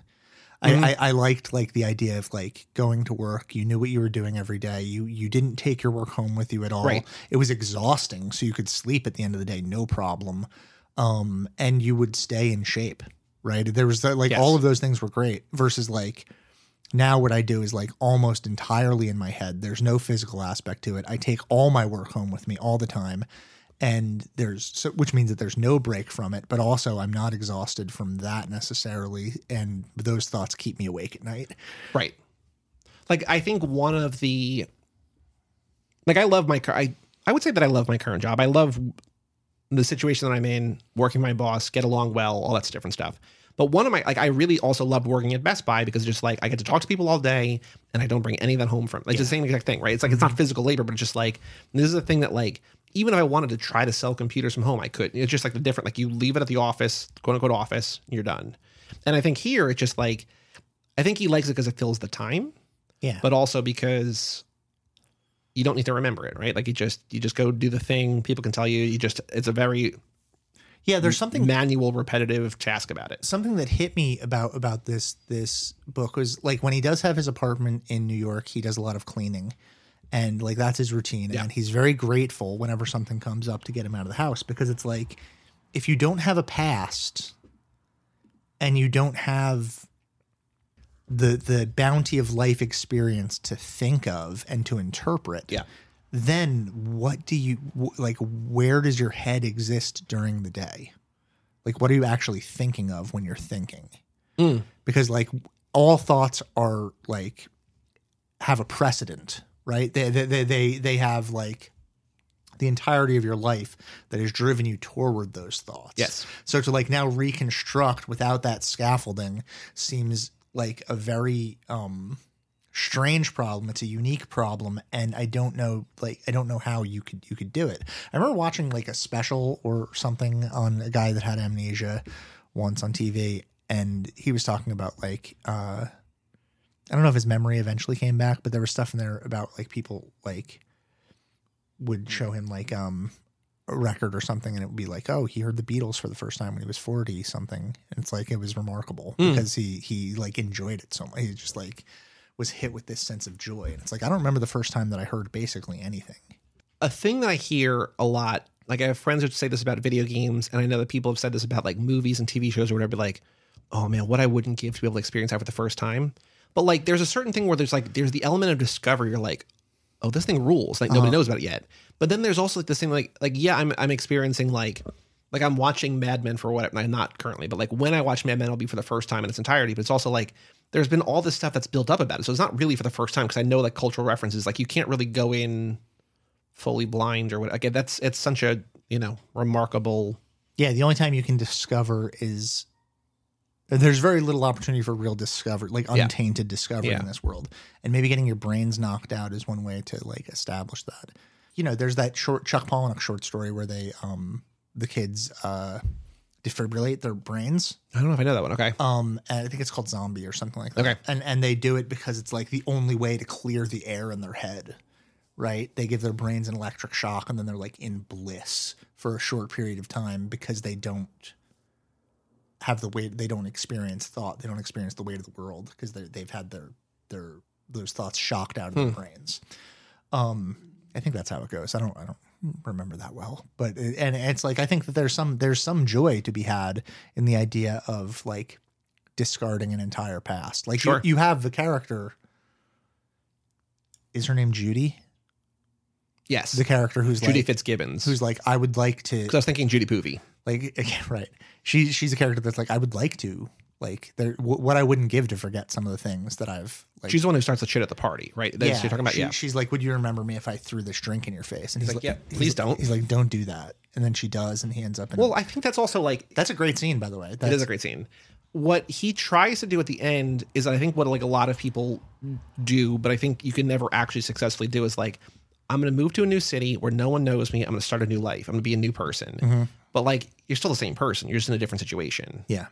Mhm. I, I, I liked like the idea of like going to work. You knew what you were doing every day. You you didn't take your work home with you at all. Right. It was exhausting, so you could sleep at the end of the day, no problem. Um, and you would stay in shape, right? There was that, like Yes. all of those things were great. Versus like now, what I do is like almost entirely in my head. There's no physical aspect to it. I take all my work home with me all the time, and there's so, which means that there's no break from it. But also, I'm not exhausted from that necessarily, and those thoughts keep me awake at night. Right. Like I think one of the like I love my car I I would say that I love my current job. I love the situation that I'm in, working my boss, get along well, all that different stuff. But one of my like I really also loved working at Best Buy because just like I get to talk to people all day and I don't bring any of that home from. Like it's the same exact thing, right? It's like it's not mm-hmm. physical labor, but it's just like this is a thing that like even if I wanted to try to sell computers from home, I could. It's just like the different like you leave it at the office, quote unquote office, you're done. And I think here it's just like I think he likes it because it fills the time, Yeah. but also because you don't need to remember it, right? Like you just you just go do the thing. People can tell you. You just it's a very yeah, there's something manual, repetitive task about it. something that hit me about about this this book was like when he does have his apartment in New York, he does a lot of cleaning. And like that's his routine. Yeah. And he's very grateful whenever something comes up to get him out of the house because it's like if you don't have a past and you don't have the the bounty of life experience to think of and to interpret Yeah. then what do you like where does your head exist during the day like what are you actually thinking of when you're thinking Mm. because like all thoughts are like have a precedent right they they they they, they have like the entirety of your life that has driven you toward those thoughts Yes. so to like now reconstruct without that scaffolding seems like a very um strange problem. It's a unique problem, and I don't know like I don't know how you could you could do it. I remember watching like a special or something on a guy that had amnesia once on TV, and he was talking about like uh I don't know if his memory eventually came back, but there was stuff in there about like people like would show him like um record or something and it would be like oh he heard the beatles for the first time when he was 40 something and it's like it was remarkable Mm. because he he like enjoyed it so much he just like was hit with this sense of joy and it's like i don't remember the first time that i heard basically anything A thing that I hear a lot, like I have friends who say this about video games, and I know that people have said this about like movies and TV shows or whatever. Like, oh man, what I wouldn't give to be able to experience that for the first time. But like, there's a certain thing where there's like there's the element of discovery. You're like, oh, this thing rules. Like nobody uh-huh. knows about it yet. But then there's also like this thing like like yeah, I'm I'm experiencing like like I'm watching Mad Men for what I'm not currently, but like when I watch Mad Men, it'll be for the first time in its entirety. But it's also like there's been all this stuff that's built up about it, so it's not really for the first time because I know like cultural references. Like you can't really go in fully blind or what. Again, that's it's such a you know remarkable. yeah the only time you can discover is there's very little opportunity for real discovery like Yeah. untainted discovery Yeah. in this world and maybe getting your brains knocked out is one way to like establish that you know there's that short chuck palahniuk short story where they um the kids uh defibrillate their brains I don't know if I know that one. Okay, um and i think it's called zombie or something like that Okay. and and they do it because it's like the only way to clear the air in their head right they give their brains an electric shock and then they're like in bliss for a short period of time because they don't have the weight they don't experience thought they don't experience the weight of the world because they've had their their those thoughts shocked out of their brains. Um i think that's how it goes. I don't i don't remember that well. But it, and it's like i think that there's some there's some joy to be had in the idea of like discarding an entire past. Like you- you, have the character is her name judy yes, the character who's Judy like Fitzgibbons. who's like i would like to Because I was thinking Judy Poovey. like right she she's a character that's like i would like to like there w- what i wouldn't give to forget some of the things that i've like She's the one who starts the shit at the party, right? That's what you're talking about. she- yeah, she's like would you remember me if i threw this drink in your face and he's, like, "Yeah, he's- please don't." he's like don't do that and then she does and he ends up in Well, I think that's also like that's a great scene by the way that's, it is a great scene. What he tries to do at the end is, I think, what like a lot of people do, but I think you can never actually successfully do is like, I'm going to move to a new city where no one knows me. I'm going to start a new life. I'm going to be a new person. Mm-hmm. But like, you're still the same person. You're just in a different situation. yeah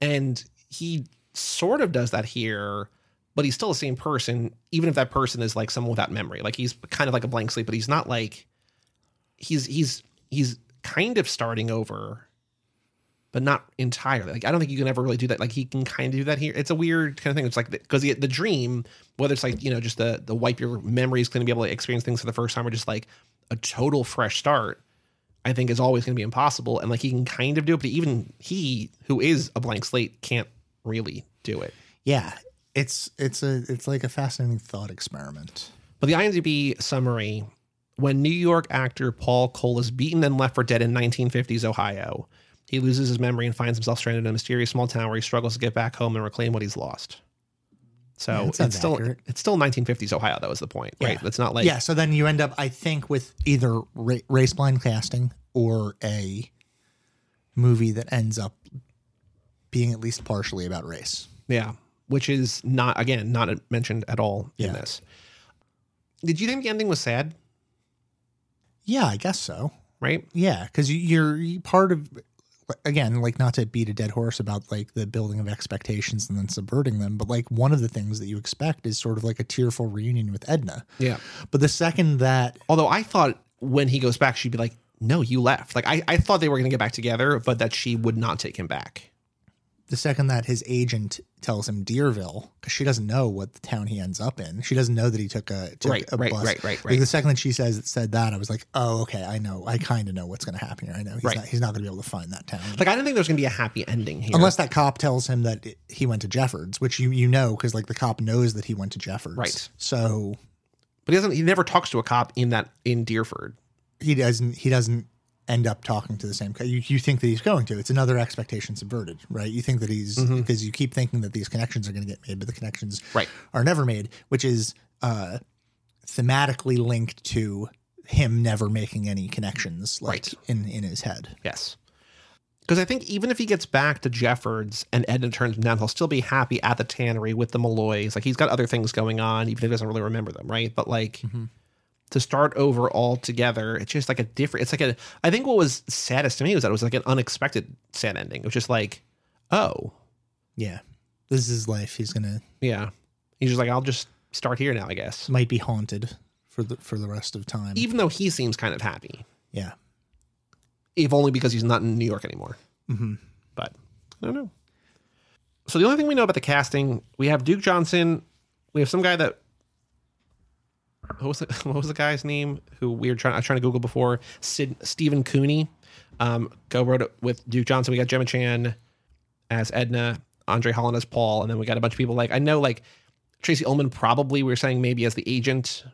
And he sort of does that here, but he's still the same person, even if that person is like someone without memory. Like he's kind of like a blank slate, but he's not like he's he's he's kind of starting over, but not entirely. Like I don't think you can ever really do that. Like he can kind of do that here. It's a weird kind of thing. It's like because the, the dream, whether it's like you know just the the wipe your memories, going to be able to experience things for the first time, or just like a total fresh start. I think is always going to be impossible, and like he can kind of do it, but even he, who is a blank slate, can't really do it. yeah it's it's a it's like a fascinating thought experiment But the IMDb summary when New York actor Paul Cole is beaten and left for dead in 1950s Ohio, he loses his memory and finds himself stranded in a mysterious small town where he struggles to get back home and reclaim what he's lost. So Yeah, it's still accurate. it's still 1950s Ohio. That was the point, right? Yeah. It's not like yeah so then you end up i think with either ra- race blind casting or a movie that ends up being at least partially about race. Yeah, which is not again not mentioned at all in Yeah. this. Did you think the ending was sad? Yeah, I guess so. Right? Yeah, because you're part of again, like not to beat a dead horse about like the building of expectations and then subverting them, but like one of the things that you expect is sort of like a tearful reunion with Edna. Yeah. But the second that Although I thought when he goes back, she'd be like, "No, you left." Like I, I thought they were going to get back together, but that she would not take him back. the second that his agent tells him Deerville, because she doesn't know what the town he ends up in, she doesn't know that he took a, took Right, a right, bus. right, right, right. Like the second that she says said that, I was like, oh, okay, I know, I kind of know what's going to happen here. I know he's Right. not he's not going to be able to find that town. Like I didn't think there was going to be a happy ending here. Unless that cop tells him that it- he went to Jeffords, which you you know because like the cop knows that he went to Jeffords, Right. So but he doesn't. He never talks to a cop in that in Deerford. he doesn't he doesn't end up talking to the same guy. You, you think that he's going to. It's another expectation subverted, right? You think that he's because you keep thinking that these connections are going to get made, but the connections Right. are never made, which is uh, thematically linked to him never making any connections, like Right. in in his head. Yes. Because I think even if he gets back to Jeffords and Edna turns him down, he'll still be happy at the tannery with the Malloys. Like he's got other things going on, even if he doesn't really remember them, right? But like to start over all together, it's just like a different. It's like a. I think what was saddest to me was that it was like an unexpected sad ending. It was just like, oh Yeah, this is his life. He's gonna yeah, he's just like I'll just start here now, I guess. might be haunted for the for the rest of time. Even though he seems kind of happy, yeah. if only because he's not in New York anymore. hmm but I don't know. So the only thing we know about the casting, we have Duke Johnson. We have some guy that what was the, what was the guy's name who we were trying I was trying to Google before Sid, Stephen Cooney. Um, co-wrote it with Duke Johnson. We got Gemma Chan as Edna, Andre Holland as Paul, and then we got a bunch of people like I know like Tracey Ullman probably we were saying maybe as the agent.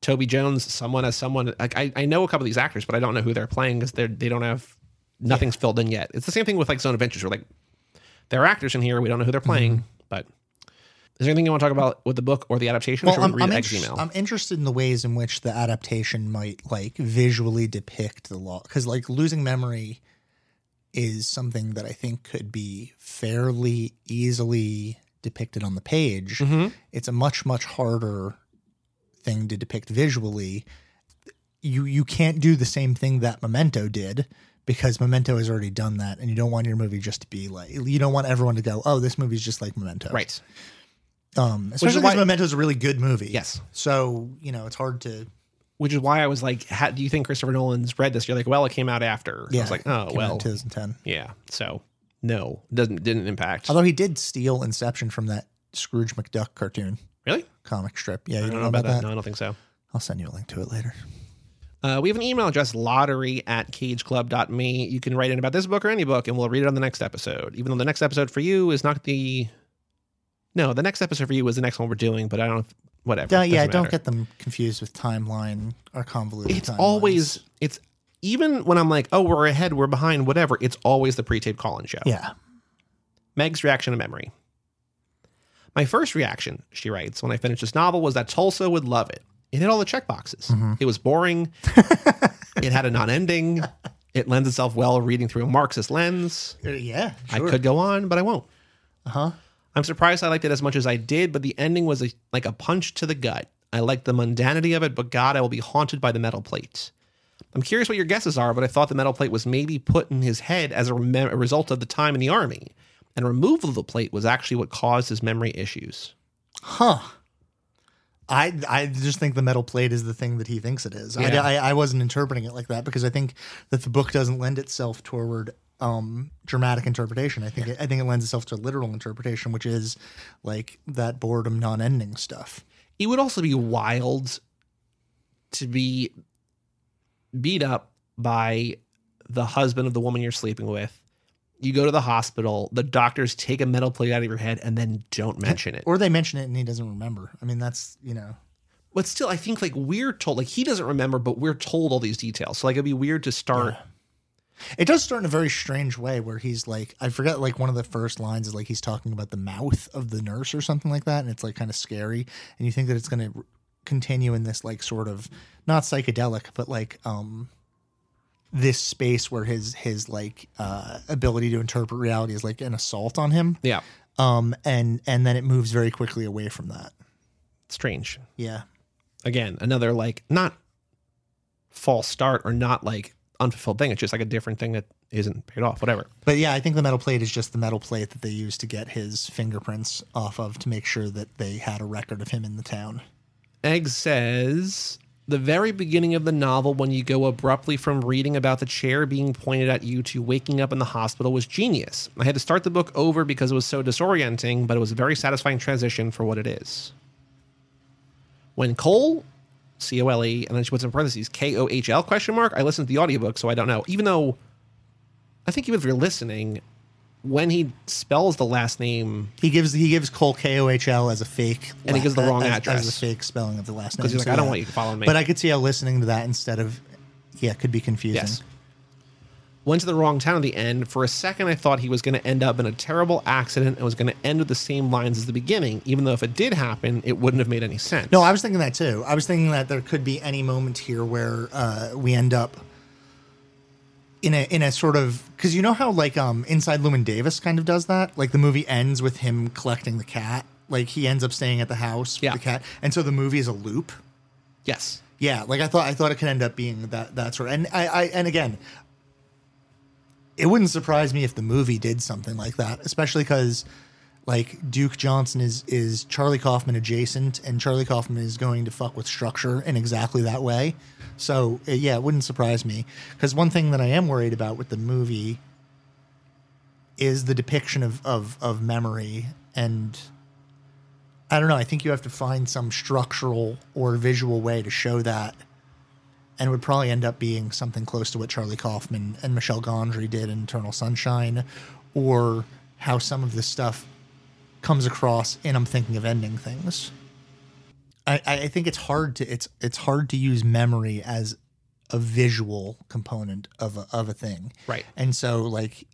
Toby Jones, someone as someone like I, I know a couple of these actors, but I don't know who they're playing because they're they don't have nothing's filled in yet. It's the same thing with like Zone Adventures. We're like there are actors in here, we don't know who they're playing. But is there anything you want to talk about with the book or the adaptation? or Well, we I'm, read I'm, email? I'm interested in the ways in which the adaptation might like visually depict the law because like losing memory is something that I think could be fairly easily depicted on the page. Mhm. It's a much much harder thing to depict visually. You you can't do the same thing that Memento did because Memento has already done that, and you don't want your movie just to be like you don't want everyone to go, oh, this movie's just like Memento, Right. Um, especially why- because Memento is a really good movie. Yes. So you know it's hard to. Which is why I was like, how, do you think Christopher Nolan's read this? You're like, well, it came out after. Yeah, I was like, oh, well, in 2010. yeah. So no, doesn't didn't impact. Although he did steal Inception from that Scrooge McDuck cartoon really? comic strip. Yeah, you I don't know about that? No, I don't think so. I'll send you a link to it later. Uh, we have an email address, lottery at cageclub.me. You can write in about this book or any book, and we'll read it on the next episode. Even though the next episode for you is not the. No, the next episode for you is the next one we're doing, but I don't. Whatever. Yeah, yeah. Don't matter. get them confused with timeline or convoluted. It's timelines. always. It's even when I'm like, oh, we're ahead, we're behind, whatever. It's always the pre-taped call-in show. yeah. Meg's reaction to memory. My first reaction, she writes, when I finished this novel was that Tulsa would love it. It hit all the check boxes. It was boring. it had a non-ending. It lends itself well reading through a Marxist lens. Uh, Yeah, I could go on, but I won't. Uh huh. I'm surprised I liked it as much as I did, but the ending was a, like a punch to the gut. I liked the mundanity of it, but God, I will be haunted by the metal plate. I'm curious what your guesses are, but I thought the metal plate was maybe put in his head as a, rem- a result of the time in the army, and removal of the plate was actually what caused his memory issues. Huh. I I just think the metal plate is the thing that he thinks it is. I, I I wasn't interpreting it like that because I think that the book doesn't lend itself toward um dramatic interpretation. I think it, I think it lends itself to literal interpretation, which is like that boredom non-ending stuff. It would also be wild to be beat up by the husband of the woman you're sleeping with. You go to the hospital, the doctors take a metal plate out of your head and then don't mention it. Or they mention it and he doesn't remember. I mean, that's you know. But still, I think like we're told, like he doesn't remember, but we're told all these details. So like it'd be weird to start. It does start in a very strange way where he's like, I forget, like one of the first lines is like he's talking about the mouth of the nurse or something like that. And it's like kind of scary. And you think that it's going to continue in this like sort of not psychedelic, but like, um, this space where his his like uh, ability to interpret reality is like an assault on him. Yeah. Um, and and then it moves very quickly away from that. Strange. Yeah. Again, another like not false start or not like unfulfilled thing. It's just like a different thing that isn't paid off. Whatever. But yeah, I think the metal plate is just the metal plate that they used to get his fingerprints off of to make sure that they had a record of him in the town. Egg says the very beginning of the novel, when you go abruptly from reading about the chair being pointed at you to waking up in the hospital, was genius. I had to start the book over because it was so disorienting, but it was a very satisfying transition for what it is. When Cole, C O L E, and then she puts in parentheses K O H L question mark, I listened to the audiobook, so I don't know. Even though I think even if you're listening, when he spells the last name, He gives he gives Cole K O H L as a fake, And he gives the wrong as, address. as a fake spelling of the last name. because he's like, So, I don't yeah. want you following me. But I could see how listening to that instead of yeah could be confusing. Yes. Went to the wrong town at the end. For a second, I thought he was going to end up in a terrible accident and was going to end with the same lines as the beginning, even though if it did happen, it wouldn't have made any sense. No, I was thinking that too. I was thinking that there could be any moment here where uh, we end up in a in a sort of because you know how like um Inside Llewyn Davis kind of does that. Like the movie ends with him collecting the cat. Like he ends up staying at the house Yeah. with the cat, and so the movie is a loop. Yes. Yeah, like I thought. I thought it could end up being that that sort. Of, and I, I and again, it wouldn't surprise me if the movie did something like that, especially because like Duke Johnson is is Charlie Kaufman adjacent, and Charlie Kaufman is going to fuck with structure in exactly that way. So uh, yeah, it wouldn't surprise me. Because one thing that I am worried about with the movie is the depiction of of of memory and I don't know. I think you have to find some structural or visual way to show that. And would probably end up being something close to what Charlie Kaufman and Michel Gondry did in Eternal Sunshine, or how some of this stuff comes across in I'm thinking of ending things. I, I think it's hard to it's it's hard to use memory as a visual component of a, of a thing. Right. And so like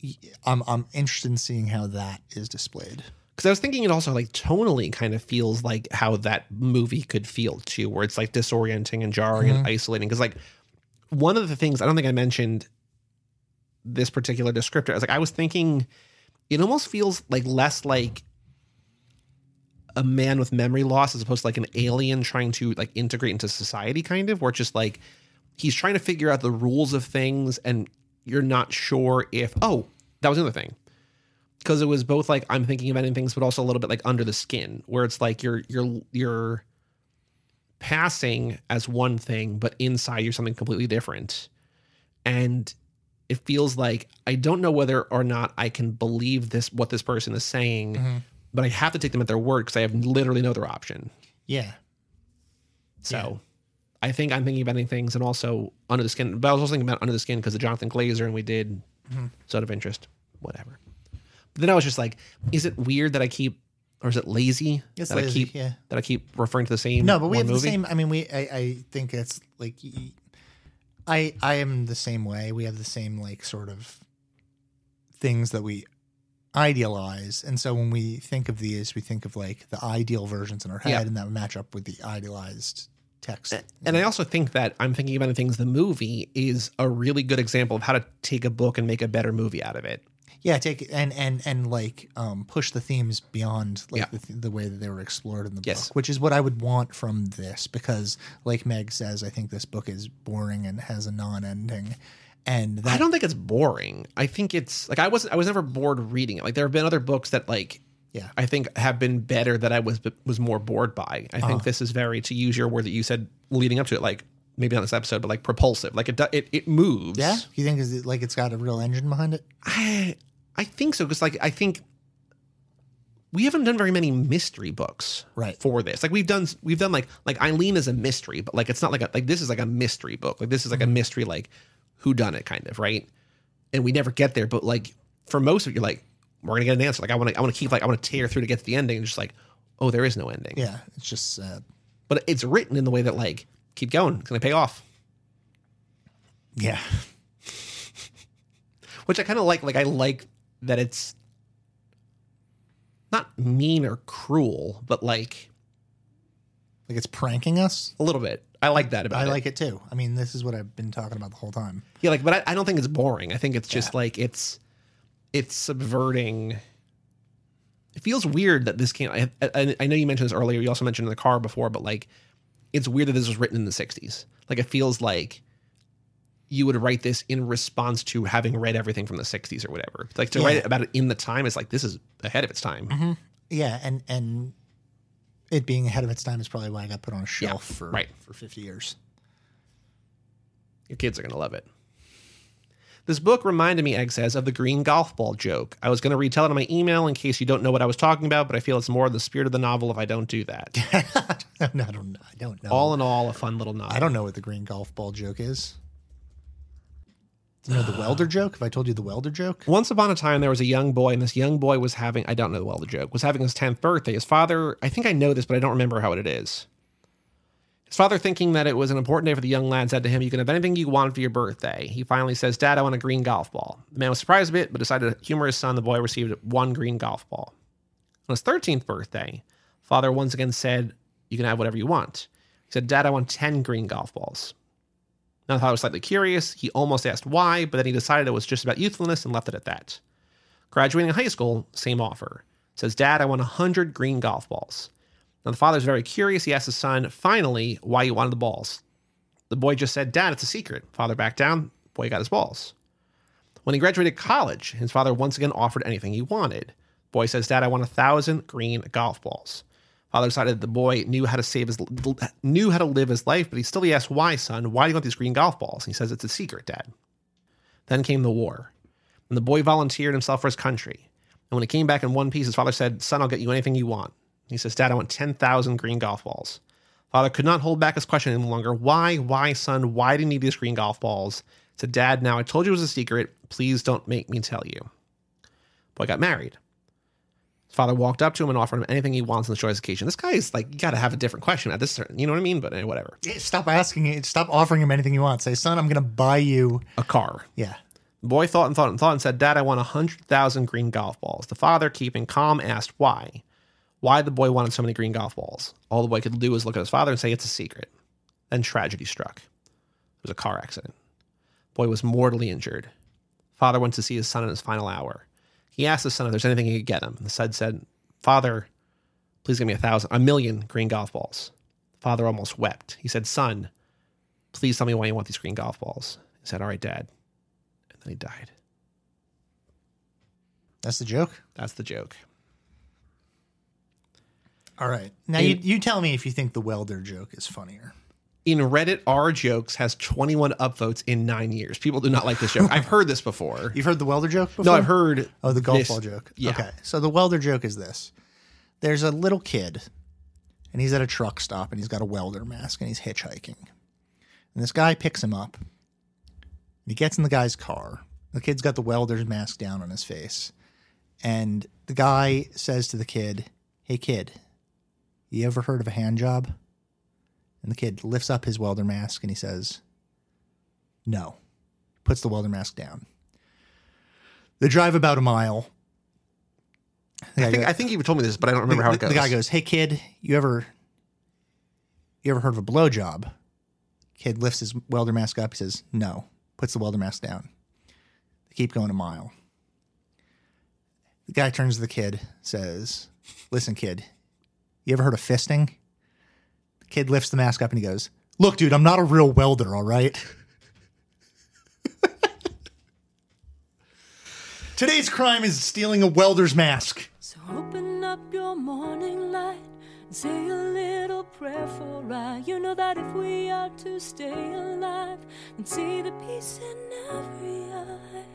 I'm I'm interested in seeing how that is displayed. Because I was thinking it also like tonally kind of feels like how that movie could feel too, where it's like disorienting and jarring and mm-hmm. isolating. Because like one of the things I don't think I mentioned this particular descriptor. I was like, I was thinking it almost feels like less like a man with memory loss as opposed to like an alien trying to like integrate into society, kind of, where it's just like he's trying to figure out the rules of things and you're not sure if oh, that was another thing because it was both like I'm thinking of ending things, but also a little bit like under the skin, where it's like you're you're you're passing as one thing, but inside you're something completely different, and it feels like I don't know whether or not I can believe this what this person is saying, mm-hmm. but I have to take them at their word because I have literally no other option. Yeah. So. I think I'm thinking of ending things and also under the skin, but I was also thinking about under the skin because of Jonathan Glazer and we did mm-hmm. Zone of Interest, whatever. Then I was just like, is it weird that I keep, or is it lazy It's that I keep yeah. that I keep referring to the same? No, but we have movie? the same. I mean, we. I, I think it's like. I I am the same way. We have the same like sort of things that we idealize, and so when we think of these, we think of like the ideal versions in our head, Yeah. and that would match up with the idealized text. And I also think that I'm thinking about the things. The movie is a really good example of how to take a book and make a better movie out of it. Yeah, take and and and like um push the themes beyond like Yeah. the, th- the way that they were explored in the Yes. book, which is what I would want from this because, like Meg says, I think this book is boring and has a non-ending. And that I don't think it's boring. I think it's like I wasn't I was never bored reading it. Like there have been other books that like Yeah. I think have been better that I was was more bored by. I Uh-huh. think this is very to use your word that you said leading up to it like maybe not this episode but like propulsive. Like it it it moves. Yeah, you think is it like it's got a real engine behind it? I I think so because like I think we haven't done very many mystery books Right. for this. Like we've done we've done like like Eileen is a mystery, but like it's not like a like this is like a mystery book. Like this is like Mm-hmm. a mystery like who done it kind of, right? And we never get there, but like for most of it you're like we're going to get an answer. Like I want to I want to keep like I want to tear through to get to the ending and just like oh there is no ending. Yeah, it's just sad. But it's written in the way that like keep going. It's going to pay off. Yeah, which I kind of like. Like I like that it's not mean or cruel, but like Like it's pranking us. A little bit. I like that about I it. I like it too. I mean, this is what I've been talking about the whole time. Yeah, like, but I, I don't think it's boring. I think it's just like it's it's subverting. It feels weird that this came. I, I, I know you mentioned this earlier. You also mentioned in the car before, but like, it's weird that this was written in the '60s. Like, it feels like you would write this in response to having read everything from the '60s or whatever. Like to write about it in the time is like this is ahead of its time. Mm-hmm. Yeah, and and it being ahead of its time is probably why I got put on a shelf for right. for fifty years. Your kids are going to love it. This book reminded me, Egg says, of the green golf ball joke. I was going to retell it in my email in case you don't know what I was talking about, but I feel it's more the spirit of the novel if I don't do that. no, I don't. I don't know. All in all, a fun little novel. I don't know what the green golf ball joke is. Do you know the welder joke? Have I told you the welder joke? Once upon a time, there was a young boy, and this young boy was having, I don't know the joke, was having his 10th birthday. His father, I think I know this, but I don't remember how it is. His father, thinking that it was an important day for the young lad, said to him, You can have anything you want for your birthday. He finally says, Dad, I want a green golf ball. The man was surprised a bit, but decided to humor his son. The boy received one green golf ball. On his 13th birthday, father once again said, You can have whatever you want. He said, Dad, I want 10 green golf balls. Now, father was slightly curious. He almost asked why, but then he decided it was just about youthfulness and left it at that. Graduating high school, same offer. Says, Dad, I want 100 green golf balls. Now, the father's very curious. He asks his son, finally, why he wanted the balls. The boy just said, Dad, it's a secret. Father backed down. Boy got his balls. When he graduated college, his father once again offered anything he wanted. Boy says, Dad, I want a thousand green golf balls. Father decided the boy knew how to save his knew how to live his life, but he still he asked, "Why, son? Why do you want these green golf balls?" And he says, "It's a secret, Dad." Then came the war, and the boy volunteered himself for his country. And when he came back in one piece, his father said, "Son, I'll get you anything you want." He says, "Dad, I want ten thousand green golf balls." Father could not hold back his question any longer. Why, why, son? Why do you need these green golf balls? Said, Dad, now I told you it was a secret. Please don't make me tell you. Boy got married. Father walked up to him and offered him anything he wants on the choice occasion. This guy is like, you got to have a different question at this certain, you know what I mean? But eh, whatever. Stop asking it. Stop offering him anything you want. Say, son, I'm going to buy you. A car. Yeah. The boy thought and thought and thought and said, Dad, I want a 100,000 green golf balls. The father, keeping calm, asked why. Why the boy wanted so many green golf balls. All the boy could do was look at his father and say, It's a secret. Then tragedy struck. It was a car accident. Boy was mortally injured. Father went to see his son in his final hour. He asked his son if there's anything he could get him. The son said, Father, please give me a thousand, a million green golf balls. Father almost wept. He said, Son, please tell me why you want these green golf balls. He said, All right, Dad. And then he died. That's the joke. That's the joke. All right. Now you, you tell me if you think the welder joke is funnier. In Reddit, our jokes has 21 upvotes in nine years. People do not like this joke. I've heard this before. You've heard the welder joke before? No, I've heard. Oh, the golf this- ball joke. Yeah. Okay. So the welder joke is this. There's a little kid and he's at a truck stop and he's got a welder mask and he's hitchhiking. And this guy picks him up. And he gets in the guy's car. The kid's got the welder's mask down on his face. And the guy says to the kid, Hey kid, you ever heard of a hand job? And the kid lifts up his welder mask and he says, No. Puts the welder mask down. They drive about a mile. I think, go- I think you told me this, but I don't remember how it goes. the guy goes, "Hey kid, you ever you ever heard of a blowjob?" Kid lifts his welder mask up. He says, "No." Puts the welder mask down. They keep going a mile. The guy turns to the kid, says, "Listen, kid, you ever heard of fisting?" The kid lifts the mask up and he goes, "Look, dude, I'm not a real welder, all right." Today's crime is stealing a welder's mask. So open up your morning light and say a little prayer for I. You know that if we are to stay alive and see the peace in every eye.